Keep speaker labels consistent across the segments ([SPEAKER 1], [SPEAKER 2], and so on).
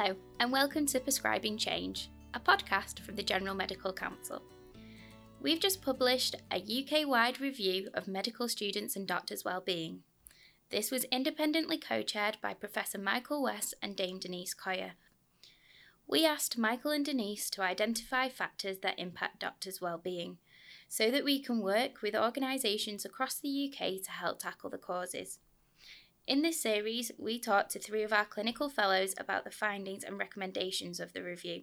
[SPEAKER 1] Hello, and welcome to Prescribing Change, a podcast from the General Medical Council. We've just published a UK wide review of medical students and doctors' well-being. This was independently co chaired by Professor Michael West and Dame Denise Coia. We asked Michael and Denise to identify factors that impact doctors' well-being so that we can work with organisations across the UK to help tackle the causes. In this series, we talked to three of our clinical fellows about the findings and recommendations of the review.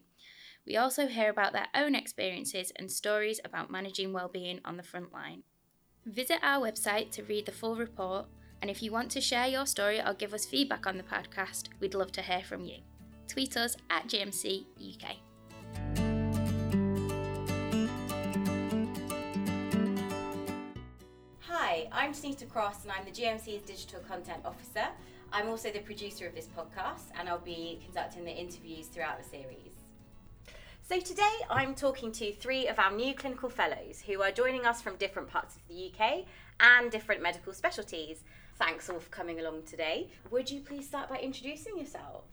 [SPEAKER 1] We also hear about their own experiences and stories about managing well-being on the front line. Visit our website to read the full report, and if you want to share your story or give us feedback on the podcast, we'd love to hear from you. Tweet us at GMC UK.
[SPEAKER 2] I'm Tanita Cross and I'm the GMC's Digital Content Officer. I'm also the producer of this podcast and I'll be conducting the interviews throughout the series. So today I'm talking to three of our new clinical fellows who are joining us from different parts of the UK and different medical specialties. Thanks all for coming along today. Would you please start by introducing yourself?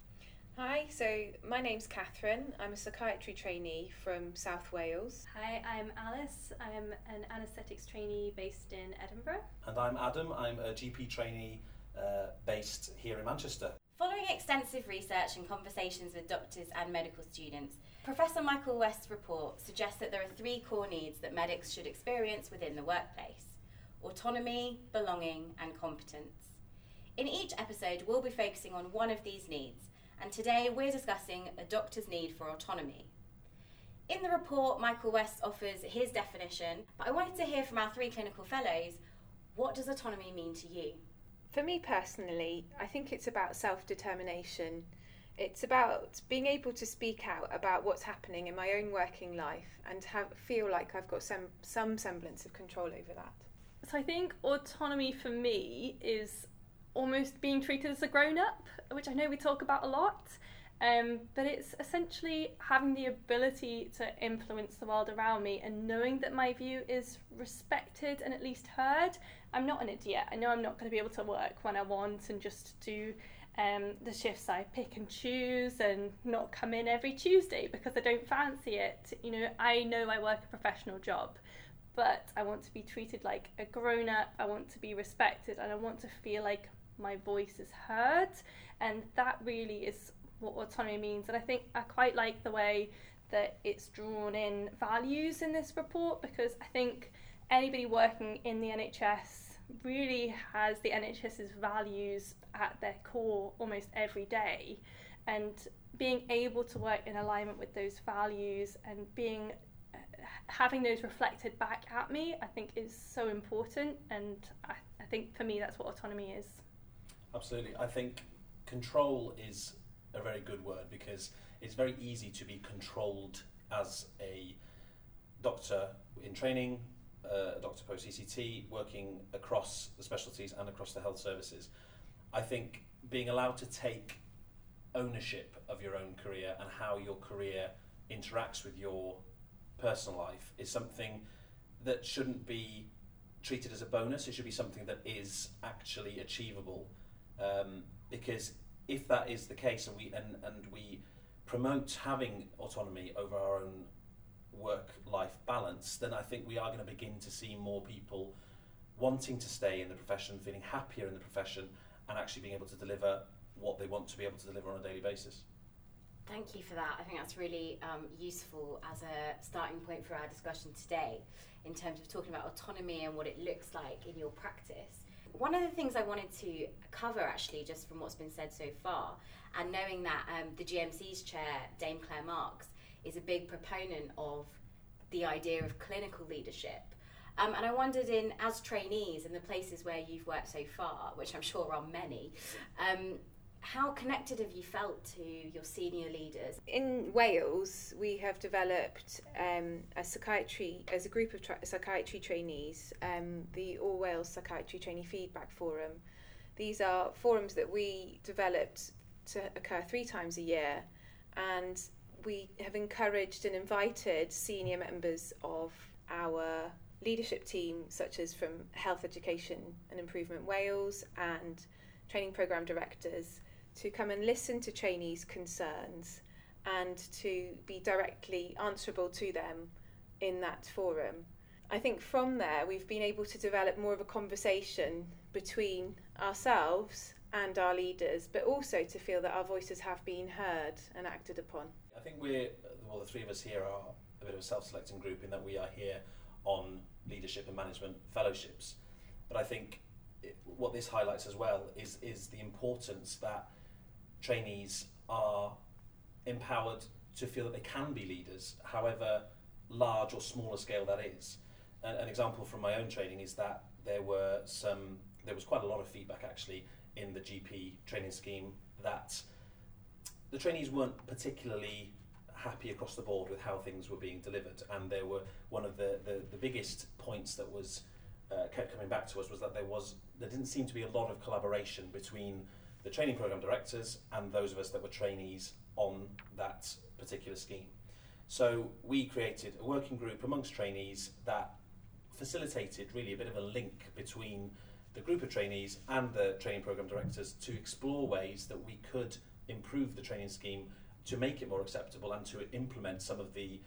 [SPEAKER 3] Hi, so my name's Catherine. I'm a psychiatry trainee from South Wales.
[SPEAKER 4] Hi, I'm Alice. I'm an anaesthetics trainee based in Edinburgh.
[SPEAKER 5] And I'm Adam. I'm a GP trainee uh, based here in Manchester.
[SPEAKER 2] Following extensive research and conversations with doctors and medical students, Professor Michael West's report suggests that there are three core needs that medics should experience within the workplace autonomy, belonging, and competence. In each episode, we'll be focusing on one of these needs and today we're discussing a doctor's need for autonomy. In the report, Michael West offers his definition, but I wanted to hear from our three clinical fellows what does autonomy mean to you?
[SPEAKER 3] For me personally, I think it's about self determination. It's about being able to speak out about what's happening in my own working life and have, feel like I've got some, some semblance of control over that.
[SPEAKER 4] So I think autonomy for me is almost being treated as a grown up, which I know we talk about a lot. Um, but it's essentially having the ability to influence the world around me and knowing that my view is respected and at least heard. I'm not an idiot. I know I'm not going to be able to work when I want and just do um, the shifts I pick and choose and not come in every Tuesday because I don't fancy it. You know, I know I work a professional job, but I want to be treated like a grown up. I want to be respected and I want to feel like my voice is heard and that really is what autonomy means. And i think i quite like the way that it's drawn in values in this report because i think anybody working in the nhs really has the nhs's values at their core almost every day. And being able to work in alignment with those values and being uh, having those reflected back at me i think is so important. And I, I think for me that's what autonomy is
[SPEAKER 5] Absolutely. I think control is a very good word because it's very easy to be controlled as a doctor in training, uh, a doctor post CCT, working across the specialties and across the health services. I think being allowed to take ownership of your own career and how your career interacts with your personal life is something that shouldn't be treated as a bonus. It should be something that is actually achievable um, because if that is the case and we and, and we promote having autonomy over our own work life balance, then I think we are going to begin to see more people wanting to stay in the profession, feeling happier in the profession, and actually being able to deliver what they want to be able to deliver on a daily basis.
[SPEAKER 2] Thank you for that. I think that's really um, useful as a starting point for our discussion today in terms of talking about autonomy and what it looks like in your practice one of the things I wanted to cover, actually, just from what's been said so far, and knowing that um, the GMC's chair, Dame Clare Marx, is a big proponent of the idea of clinical leadership. Um, and I wondered, in as trainees in the places where you've worked so far, which I'm sure are many, um, how connected have you felt to your senior leaders?
[SPEAKER 3] In Wales, we have developed um, a psychiatry, as a group of tra- psychiatry trainees, um, the All Wales Psychiatry Trainee Feedback Forum. These are forums that we developed to occur three times a year, and we have encouraged and invited senior members of our leadership team, such as from Health Education and Improvement Wales and training programme directors, to come and listen to trainees' concerns and to be directly answerable to them in that forum. I think from there we've been able to develop more of a conversation between ourselves and our leaders, but also to feel that our voices have been heard and acted upon.
[SPEAKER 5] I think we're, well, the three of us here are a bit of a self selecting group in that we are here on leadership and management fellowships. But I think it, what this highlights as well is, is the importance that trainees are empowered to feel that they can be leaders, however large or smaller scale that is. An, an example from my own training is that there were some, there was quite a lot of feedback actually in the GP training scheme that the trainees weren't particularly happy across the board with how things were being delivered, and there were one of the, the, the biggest points that was uh, kept coming back to us was that there was there didn't seem to be a lot of collaboration between the training program directors and those of us that were trainees on that particular scheme. So we created a working group amongst trainees that facilitated really a bit of a link between the group of trainees and the training program directors to explore ways that we could improve the training scheme to make it more acceptable and to implement some of the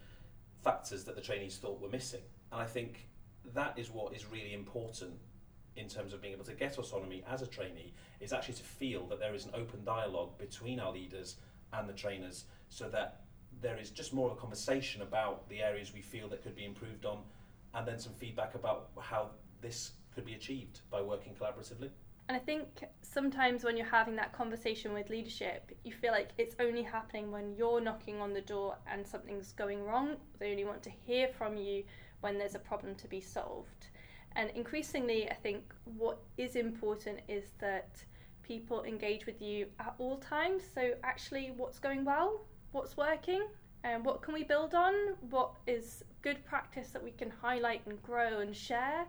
[SPEAKER 5] factors that the trainees thought were missing. And I think that is what is really important in terms of being able to get autonomy as a trainee is actually to feel that there is an open dialogue between our leaders and the trainers so that there is just more of a conversation about the areas we feel that could be improved on and then some feedback about how this could be achieved by working collaboratively.
[SPEAKER 4] And I think sometimes when you're having that conversation with leadership, you feel like it's only happening when you're knocking on the door and something's going wrong. They only want to hear from you when there's a problem to be solved. And increasingly, I think what is important is that people engage with you at all times. So, actually, what's going well, what's working, and what can we build on, what is good practice that we can highlight and grow and share?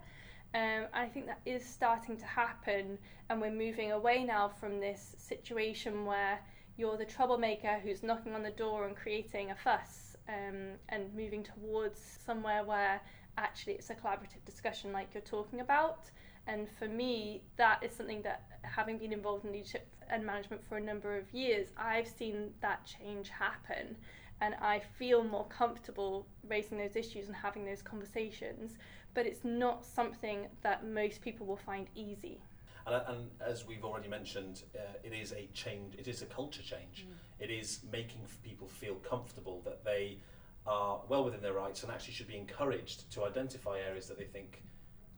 [SPEAKER 4] Um, I think that is starting to happen, and we're moving away now from this situation where you're the troublemaker who's knocking on the door and creating a fuss, um, and moving towards somewhere where actually it's a collaborative discussion, like you're talking about. And for me, that is something that, having been involved in leadership and management for a number of years, I've seen that change happen. And I feel more comfortable raising those issues and having those conversations but it's not something that most people will find easy.
[SPEAKER 5] And, and as we've already mentioned, uh, it is a change. It is a culture change. Mm. It is making people feel comfortable that they are well within their rights and actually should be encouraged to identify areas that they think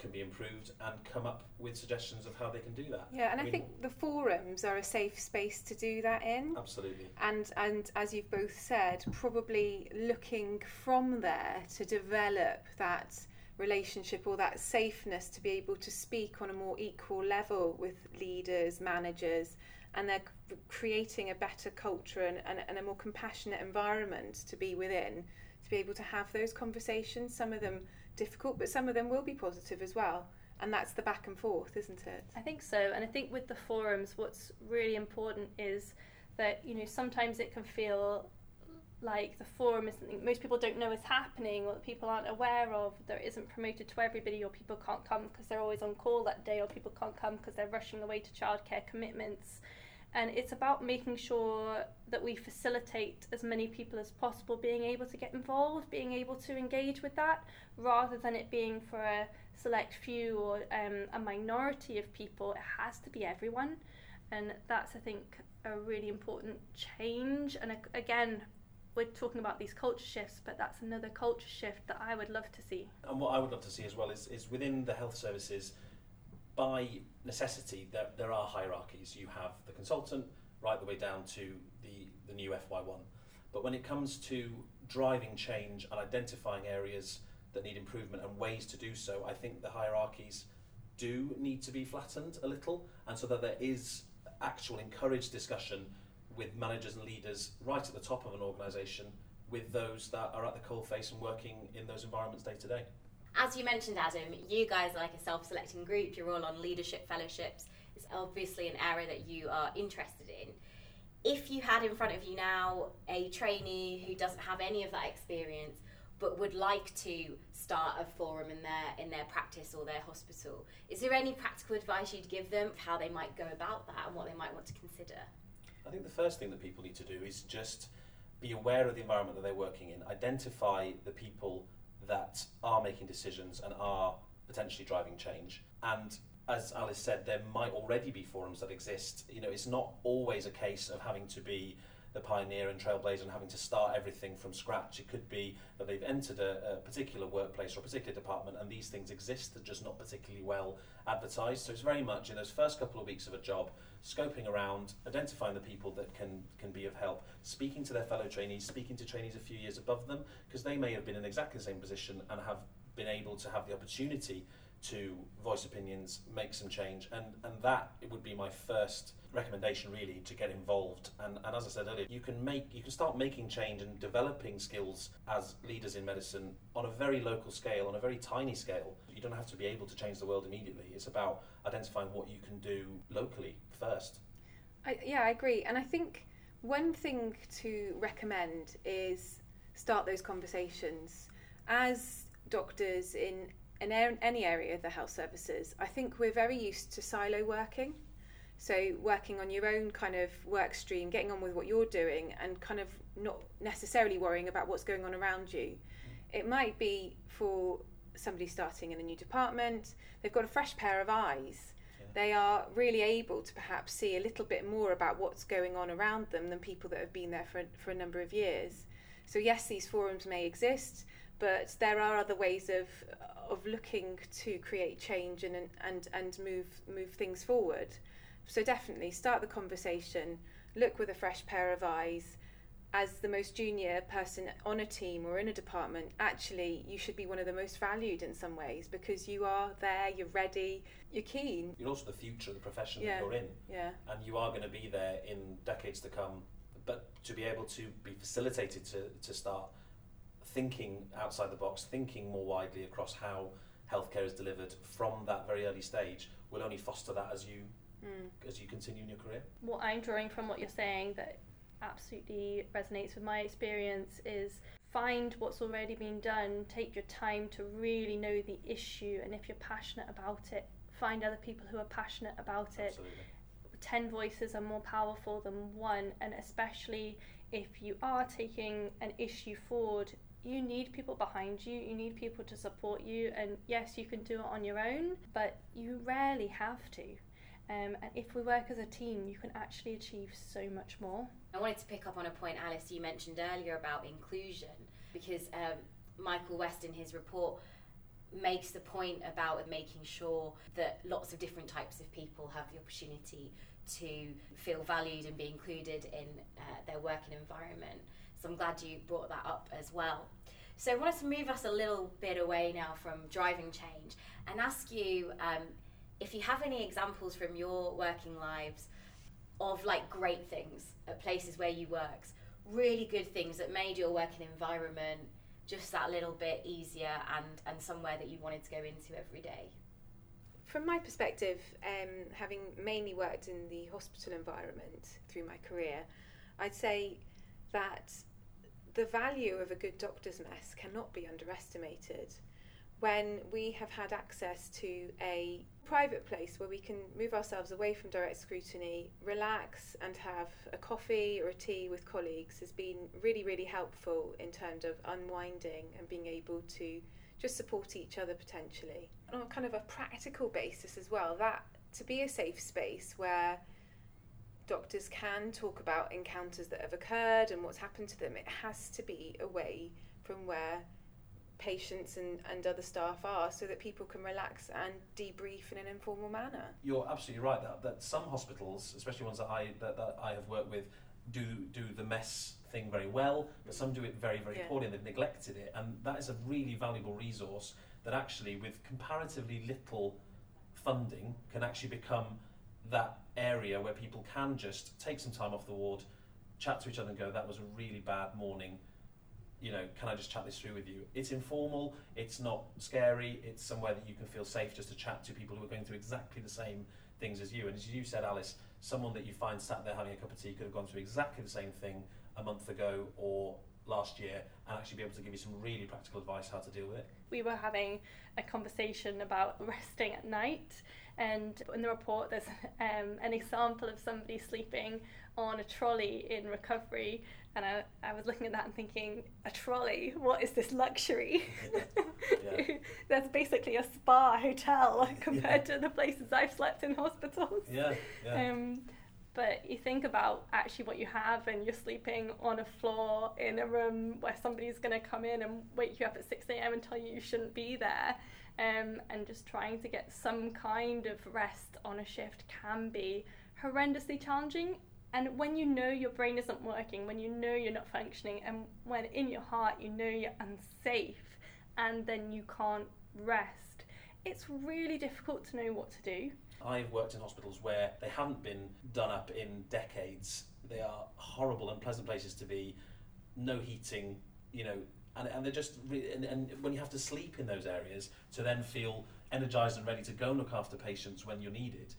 [SPEAKER 5] can be improved and come up with suggestions of how they can do that.
[SPEAKER 3] Yeah, and I, I mean, think the forums are a safe space to do that in.
[SPEAKER 5] Absolutely.
[SPEAKER 3] And and as you've both said, probably looking from there to develop that relationship or that safeness to be able to speak on a more equal level with leaders, managers, and they're creating a better culture and, and, and, a more compassionate environment to be within, to be able to have those conversations. Some of them difficult, but some of them will be positive as well. And that's the back and forth, isn't it?
[SPEAKER 4] I think so. And I think with the forums, what's really important is that, you know, sometimes it can feel like the forum is something most people don't know is happening or that people aren't aware of that isn't promoted to everybody or people can't come because they're always on call that day or people can't come because they're rushing away to childcare commitments and it's about making sure that we facilitate as many people as possible being able to get involved being able to engage with that rather than it being for a select few or um, a minority of people. It has to be everyone. And that's i think a really important change. And again we're talking about these culture shifts, but that's another culture shift that I would love to see.
[SPEAKER 5] And what I would love to see as well is, is within the health services, by necessity, there, there are hierarchies. You have the consultant right the way down to the, the new FY1. But when it comes to driving change and identifying areas that need improvement and ways to do so, I think the hierarchies do need to be flattened a little, and so that there is actual encouraged discussion with managers and leaders right at the top of an organisation with those that are at the coalface and working in those environments day to day.
[SPEAKER 2] As you mentioned, Adam, you guys are like a self selecting group, you're all on leadership fellowships. It's obviously an area that you are interested in. If you had in front of you now a trainee who doesn't have any of that experience but would like to start a forum in their in their practice or their hospital, is there any practical advice you'd give them how they might go about that and what they might want to consider?
[SPEAKER 5] I think the first thing that people need to do is just be aware of the environment that they're working in, identify the people that are making decisions and are potentially driving change. And as Alice said, there might already be forums that exist. You know, it's not always a case of having to be the pioneer and trailblazer and having to start everything from scratch. It could be that they've entered a, a particular workplace or a particular department and these things exist, they're just not particularly well advertised. So it's very much in those first couple of weeks of a job, scoping around, identifying the people that can, can be of help, speaking to their fellow trainees, speaking to trainees a few years above them, because they may have been in exactly the same position and have been able to have the opportunity to voice opinions, make some change, and, and that it would be my first recommendation really to get involved. And, and as I said earlier, you can make you can start making change and developing skills as leaders in medicine on a very local scale, on a very tiny scale. You don't have to be able to change the world immediately. It's about identifying what you can do locally first.
[SPEAKER 3] I, yeah, I agree, and I think one thing to recommend is start those conversations as doctors in in any area of the health services, I think we're very used to silo working. So, working on your own kind of work stream, getting on with what you're doing, and kind of not necessarily worrying about what's going on around you. Mm. It might be for somebody starting in a new department, they've got a fresh pair of eyes. Yeah. They are really able to perhaps see a little bit more about what's going on around them than people that have been there for, for a number of years. So, yes, these forums may exist, but there are other ways of of looking to create change and and and move move things forward. So definitely start the conversation. Look with a fresh pair of eyes. As the most junior person on a team or in a department, actually, you should be one of the most valued in some ways because you are there, you're ready, you're keen.
[SPEAKER 5] You're also the future of the profession
[SPEAKER 3] yeah.
[SPEAKER 5] that you're in.
[SPEAKER 3] Yeah.
[SPEAKER 5] And you are going to be there in decades to come. But to be able to be facilitated to, to start thinking outside the box, thinking more widely across how healthcare is delivered from that very early stage will only foster that as you mm. as you continue in your career.
[SPEAKER 4] What I'm drawing from what you're saying that absolutely resonates with my experience is find what's already been done, take your time to really know the issue and if you're passionate about it, find other people who are passionate about it.
[SPEAKER 5] Absolutely.
[SPEAKER 4] 10 voices are more powerful than one and especially if you are taking an issue forward you need people behind you, you need people to support you, and yes, you can do it on your own, but you rarely have to. Um, and if we work as a team, you can actually achieve so much more.
[SPEAKER 2] I wanted to pick up on a point, Alice, you mentioned earlier about inclusion, because um, Michael West, in his report, makes the point about making sure that lots of different types of people have the opportunity to feel valued and be included in uh, their working environment. So I'm glad you brought that up as well. So I wanted to move us a little bit away now from driving change and ask you um, if you have any examples from your working lives of like great things at places where you worked, really good things that made your working environment just that little bit easier and, and somewhere that you wanted to go into every day.
[SPEAKER 3] From my perspective, um, having mainly worked in the hospital environment through my career, I'd say that the value of a good doctor's mess cannot be underestimated. When we have had access to a private place where we can move ourselves away from direct scrutiny, relax, and have a coffee or a tea with colleagues has been really, really helpful in terms of unwinding and being able to just support each other potentially. On kind of a practical basis as well, that to be a safe space where doctors can talk about encounters that have occurred and what's happened to them, it has to be away from where patients and, and other staff are so that people can relax and debrief in an informal manner.
[SPEAKER 5] You're absolutely right that, that some hospitals, especially ones that I that, that I have worked with, do do the mess thing very well, but some do it very, very yeah. poorly and they've neglected it. And that is a really valuable resource that actually with comparatively little funding can actually become that area where people can just take some time off the ward, chat to each other and go, that was a really bad morning. You know, can I just chat this through with you? It's informal, it's not scary, it's somewhere that you can feel safe just to chat to people who are going through exactly the same things as you. And as you said, Alice, someone that you find sat there having a cup of tea could have gone through exactly the same thing a month ago or last year and actually be able to give you some really practical advice how to deal with it.
[SPEAKER 4] We were having a conversation about resting at night And in the report, there's um, an example of somebody sleeping on a trolley in recovery. And I, I was looking at that and thinking, a trolley? What is this luxury?
[SPEAKER 5] Yeah.
[SPEAKER 4] That's basically a spa hotel compared to the places I've slept in hospitals.
[SPEAKER 5] Yeah, yeah.
[SPEAKER 4] Um, but you think about actually what you have, and you're sleeping on a floor in a room where somebody's going to come in and wake you up at 6 a.m. and tell you you shouldn't be there. Um, and just trying to get some kind of rest on a shift can be horrendously challenging. And when you know your brain isn't working, when you know you're not functioning, and when in your heart you know you're unsafe, and then you can't rest, it's really difficult to know what to do.
[SPEAKER 5] I've worked in hospitals where they haven't been done up in decades. They are horrible, and unpleasant places to be. No heating, you know, and, and they're just and, and when you have to sleep in those areas to then feel energized and ready to go look after patients when you're needed,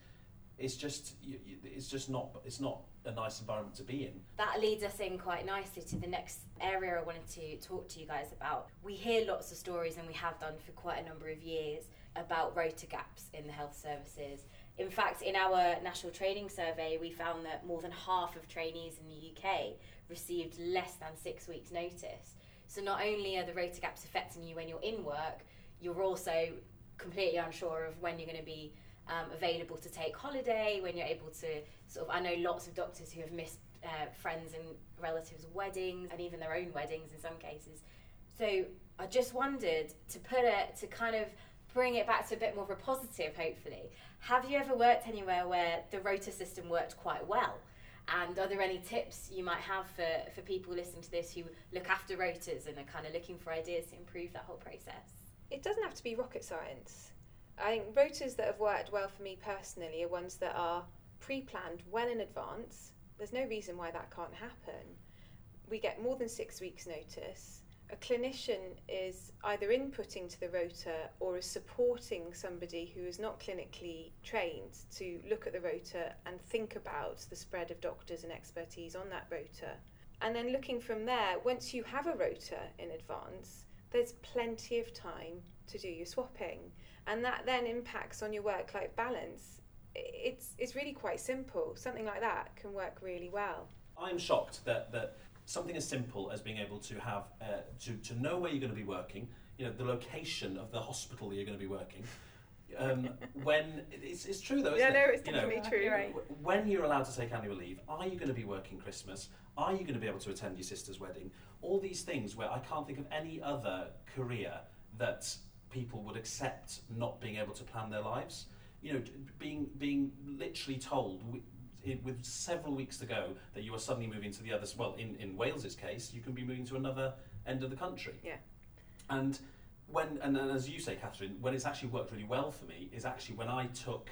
[SPEAKER 5] it's just it's just not it's not a nice environment to be in.
[SPEAKER 2] That leads us in quite nicely to the next area I wanted to talk to you guys about. We hear lots of stories, and we have done for quite a number of years, about rota gaps in the health services. In fact, in our national training survey, we found that more than half of trainees in the UK received less than six weeks' notice. So not only are the rota gaps affecting you when you're in work, you're also completely unsure of when you're going to be um, available to take holiday, when you're able to sort of. I know lots of doctors who have missed uh, friends and relatives' weddings and even their own weddings in some cases. So I just wondered to put it to kind of bring it back to a bit more of a positive, hopefully. Have you ever worked anywhere where the rota system worked quite well? And are there any tips you might have for, for people listening to this who look after rotas and are kind of looking for ideas to improve that whole process?
[SPEAKER 3] It doesn't have to be rocket science. I think rotas that have worked well for me personally are ones that are pre planned well in advance. There's no reason why that can't happen. We get more than six weeks' notice. A clinician is either inputting to the rota or is supporting somebody who is not clinically trained to look at the rota and think about the spread of doctors and expertise on that rota. And then looking from there, once you have a rota in advance, there's plenty of time to do your swapping. And that then impacts on your work life balance. It's, it's really quite simple. Something like that can work really well.
[SPEAKER 5] I'm shocked that that something as simple as being able to have uh, to to know where you're going to be working, you know, the location of the hospital that you're going to be working. Um, when it's, it's true though, isn't
[SPEAKER 3] Yeah,
[SPEAKER 5] it?
[SPEAKER 3] no, it's
[SPEAKER 5] You know,
[SPEAKER 3] definitely true.
[SPEAKER 4] Right.
[SPEAKER 5] when you're allowed to take annual leave, are you going to be working Christmas? Are you going to be able to attend your sister's wedding? All these things where I can't think of any other career that people would accept not being able to plan their lives. You know, being being literally told wi- i- with several weeks to go that you are suddenly moving to the other. Well, in in Wales's case, you can be moving to another end of the country.
[SPEAKER 3] Yeah.
[SPEAKER 5] And when and, and as you say, Catherine, when it's actually worked really well for me is actually when I took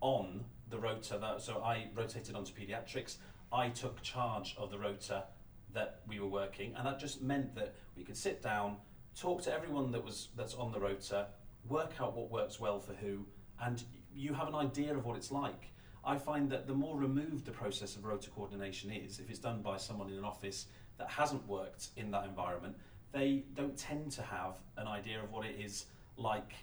[SPEAKER 5] on the rota that so I rotated onto paediatrics. I took charge of the rota that we were working, and that just meant that we could sit down, talk to everyone that was that's on the rota, work out what works well for who, and you have an idea of what it's like. I find that the more removed the process of rota coordination is, if it's done by someone in an office that hasn't worked in that environment, they don't tend to have an idea of what it is like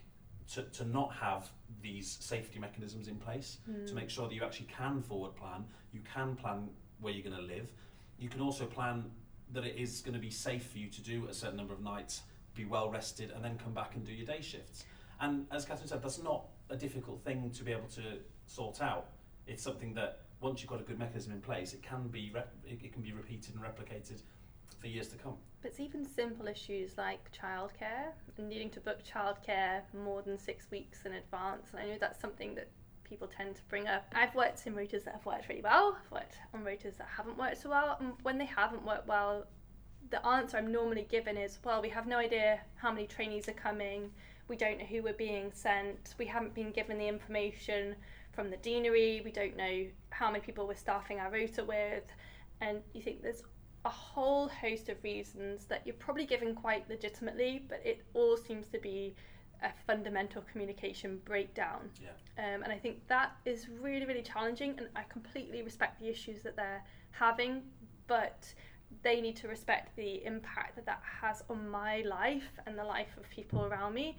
[SPEAKER 5] to, to not have these safety mechanisms in place to hmm. make sure that you actually can forward plan, you can plan where you're going to live, you can also plan that it is going to be safe for you to do a certain number of nights, be well rested, and then come back and do your day shifts. And as Catherine said, that's not a difficult thing to be able to sort out. It's something that once you've got a good mechanism in place, it can be it can be repeated and replicated for years to come.
[SPEAKER 4] But it's even simple issues like childcare and needing to book childcare more than six weeks in advance. And I know that's something that people tend to bring up. I've worked in rotas that have worked really well, I've worked on rotas that haven't worked so well. And when they haven't worked well, the answer I'm normally given is, well, we have no idea how many trainees are coming, we don't know who we're being sent, we haven't been given the information from the deanery, we don't know how many people we're staffing our rota with. And you think there's a whole host of reasons that you're probably given quite legitimately, but it all seems to be a fundamental communication breakdown.
[SPEAKER 5] Yeah.
[SPEAKER 4] Um, and I think that is really, really challenging, and I completely respect the issues that they're having, but they need to respect the impact that that has on my life and the life of people around me.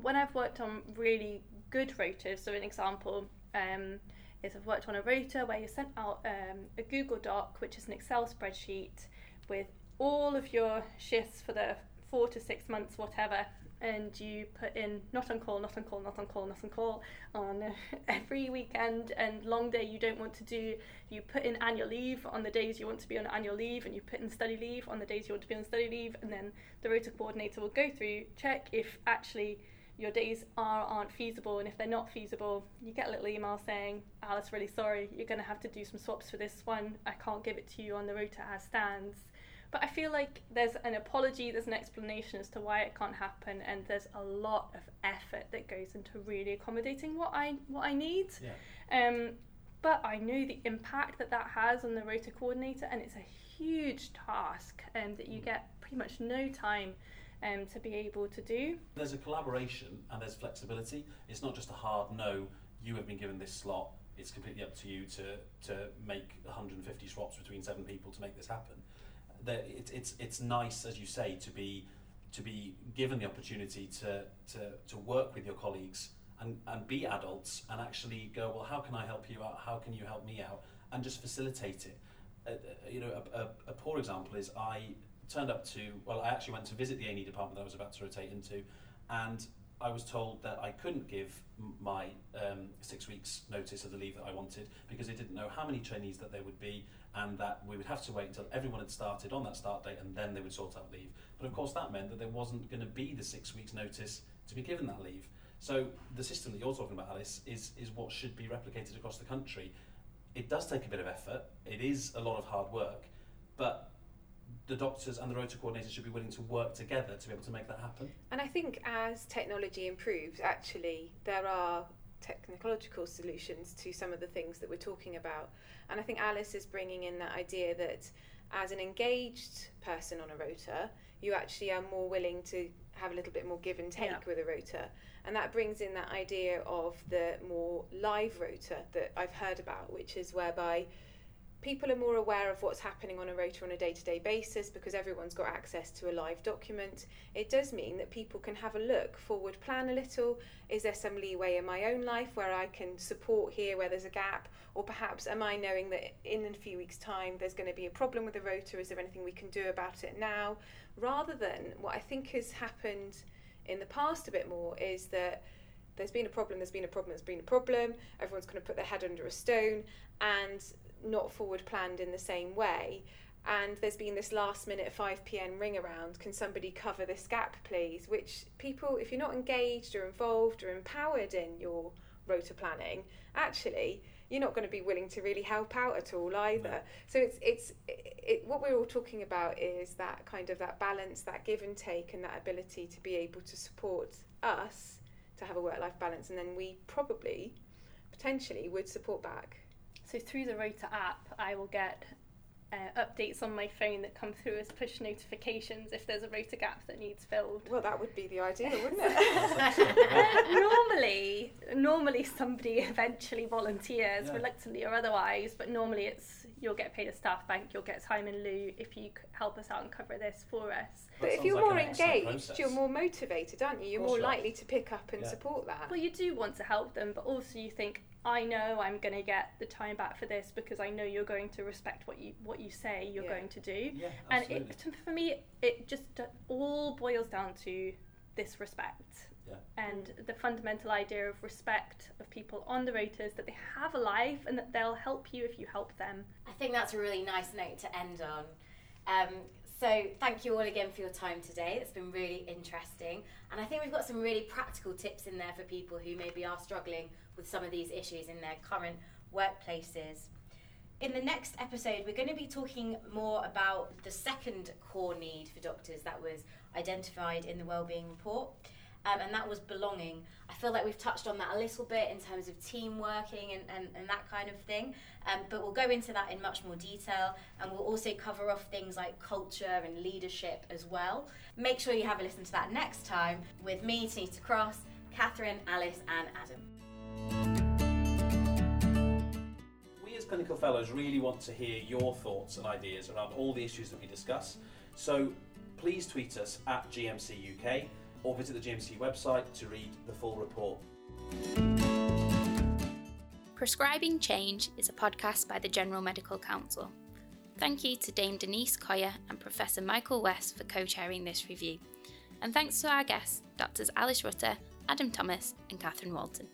[SPEAKER 4] When I've worked on really good rotas. So, an example um, is I've worked on a rota where you sent out um, a Google Doc, which is an Excel spreadsheet with all of your shifts for the four to six months, whatever, and you put in not on call, not on call, not on call, not on call on every weekend and long day you don't want to do. You put in annual leave on the days you want to be on annual leave, and you put in study leave on the days you want to be on study leave, and then the rota coordinator will go through, check if actually your days are aren't feasible and if they're not feasible you get a little email saying alice really sorry you're going to have to do some swaps for this one i can't give it to you on the rota as stands but I feel like there's an apology, there's an explanation as to why it can't happen, and there's a lot of effort that goes into really accommodating what I what I need.
[SPEAKER 5] Yeah.
[SPEAKER 4] Um, but I know the impact that that has on the rota coordinator, and it's a huge task um, that you
[SPEAKER 5] Mm.
[SPEAKER 4] get pretty much no time um, to be able to do.
[SPEAKER 5] There's a collaboration and there's flexibility. It's not just a hard no, you have been given this slot, it's completely up to you to, to make 150 swaps between seven people to make this happen. There, it, it's, it's nice, as you say, to be, to be given the opportunity to, to, to work with your colleagues and, and be adults and actually go, well, how can I help you out? How can you help me out? And just facilitate it. Uh, uh, you know, a, a, a poor example is I turned up to, well, I actually went to visit the A&E department that I was about to rotate into, and I was told that I couldn't give my um, six weeks notice of the leave that I wanted because they didn't know how many trainees that there would be and that we would have to wait until everyone had started on that start date and then they would sort out leave. But of course that meant that there wasn't going to be the six weeks notice to be given that leave. So the system that you're talking about, Alice, is, is what should be replicated across the country. It does take a bit of effort. It is a lot of hard work, but the doctors and the rota coordinators should be willing to work together to be able to make that happen.
[SPEAKER 3] And I think as technology improves, actually, there are technological solutions to some of the things that we're talking about. And I think Alice is bringing in that idea that as an engaged person on a rota, you actually are more willing to have a little bit more give and take
[SPEAKER 4] Yeah.
[SPEAKER 3] with a rota. And that brings in that idea of the more live rota that I've heard about, which is whereby people are more aware of what's happening on a rota on a day to day basis because everyone's got access to a live document. It does mean that people can have a look, forward plan a little. Is there some leeway in my own life where I can support here where there's a gap? Or perhaps am I knowing that in a few weeks' time there's going to be a problem with the rota? Is there anything we can do about it now? Rather than what I think has happened in the past a bit more is that there's been a problem, there's been a problem, there's been a problem, everyone's going to put their head under a stone and not forward planned in the same way. And there's been this last minute 5 pm ring around can somebody cover this gap, please? Which people, if you're not engaged or involved or empowered in your rota planning, actually, you're not going to be willing to really help out at all either.
[SPEAKER 5] No.
[SPEAKER 3] So it's it's it, what we're all talking about is that kind of that balance, that give and take, and that ability to be able to support us to have a work life balance, and then we probably potentially would support back.
[SPEAKER 4] So through the Rota app, I will get uh, updates on my phone that come through as push notifications if there's a rota gap that needs filled.
[SPEAKER 3] Well, that would be the ideal, wouldn't it?
[SPEAKER 4] normally, normally somebody eventually volunteers,
[SPEAKER 5] Yeah.
[SPEAKER 4] reluctantly or otherwise. But normally, it's you'll get paid a staff bank, you'll get time in lieu if you help us out and cover this for us.
[SPEAKER 3] but
[SPEAKER 5] That
[SPEAKER 3] if you're
[SPEAKER 5] like
[SPEAKER 3] more engaged,
[SPEAKER 5] process.
[SPEAKER 3] you're more motivated, aren't you? You're more likely to pick up and
[SPEAKER 5] Yeah.
[SPEAKER 3] support that.
[SPEAKER 4] Well, you do want to help them, but also you think, I know I'm going to get the time back for this because I know you're going to respect what you what you say you're
[SPEAKER 3] Yeah.
[SPEAKER 4] going to do.
[SPEAKER 5] Yeah,
[SPEAKER 4] and
[SPEAKER 5] absolutely.
[SPEAKER 4] it, for me, it just all boils down to this respect.
[SPEAKER 5] Yeah.
[SPEAKER 4] And the fundamental idea of respect of people on the rotas that they have a life and that they'll help you if you help them.
[SPEAKER 2] I think that's a really nice note to end on. Um, so, thank you all again for your time today. It's been really interesting. And I think we've got some really practical tips in there for people who maybe are struggling with some of these issues in their current workplaces. In the next episode, we're going to be talking more about the second core need for doctors that was identified in the Wellbeing Report. Um, and that was belonging. I feel like we've touched on that a little bit in terms of team working and, and, and that kind of thing. Um, but we'll go into that in much more detail and we'll also cover off things like culture and leadership as well. Make sure you have a listen to that next time with me, Tanita Cross, Catherine, Alice, and Adam.
[SPEAKER 5] We as clinical fellows really want to hear your thoughts and ideas around all the issues that we discuss. So please tweet us at GMC UK or visit the GMC website to read the full report.
[SPEAKER 1] Prescribing Change is a podcast by the General Medical Council. Thank you to Dame Denise Coia and Professor Michael West for co chairing this review. And thanks to our guests, Doctors Alice Rutter, Adam Thomas, and Catherine Walton.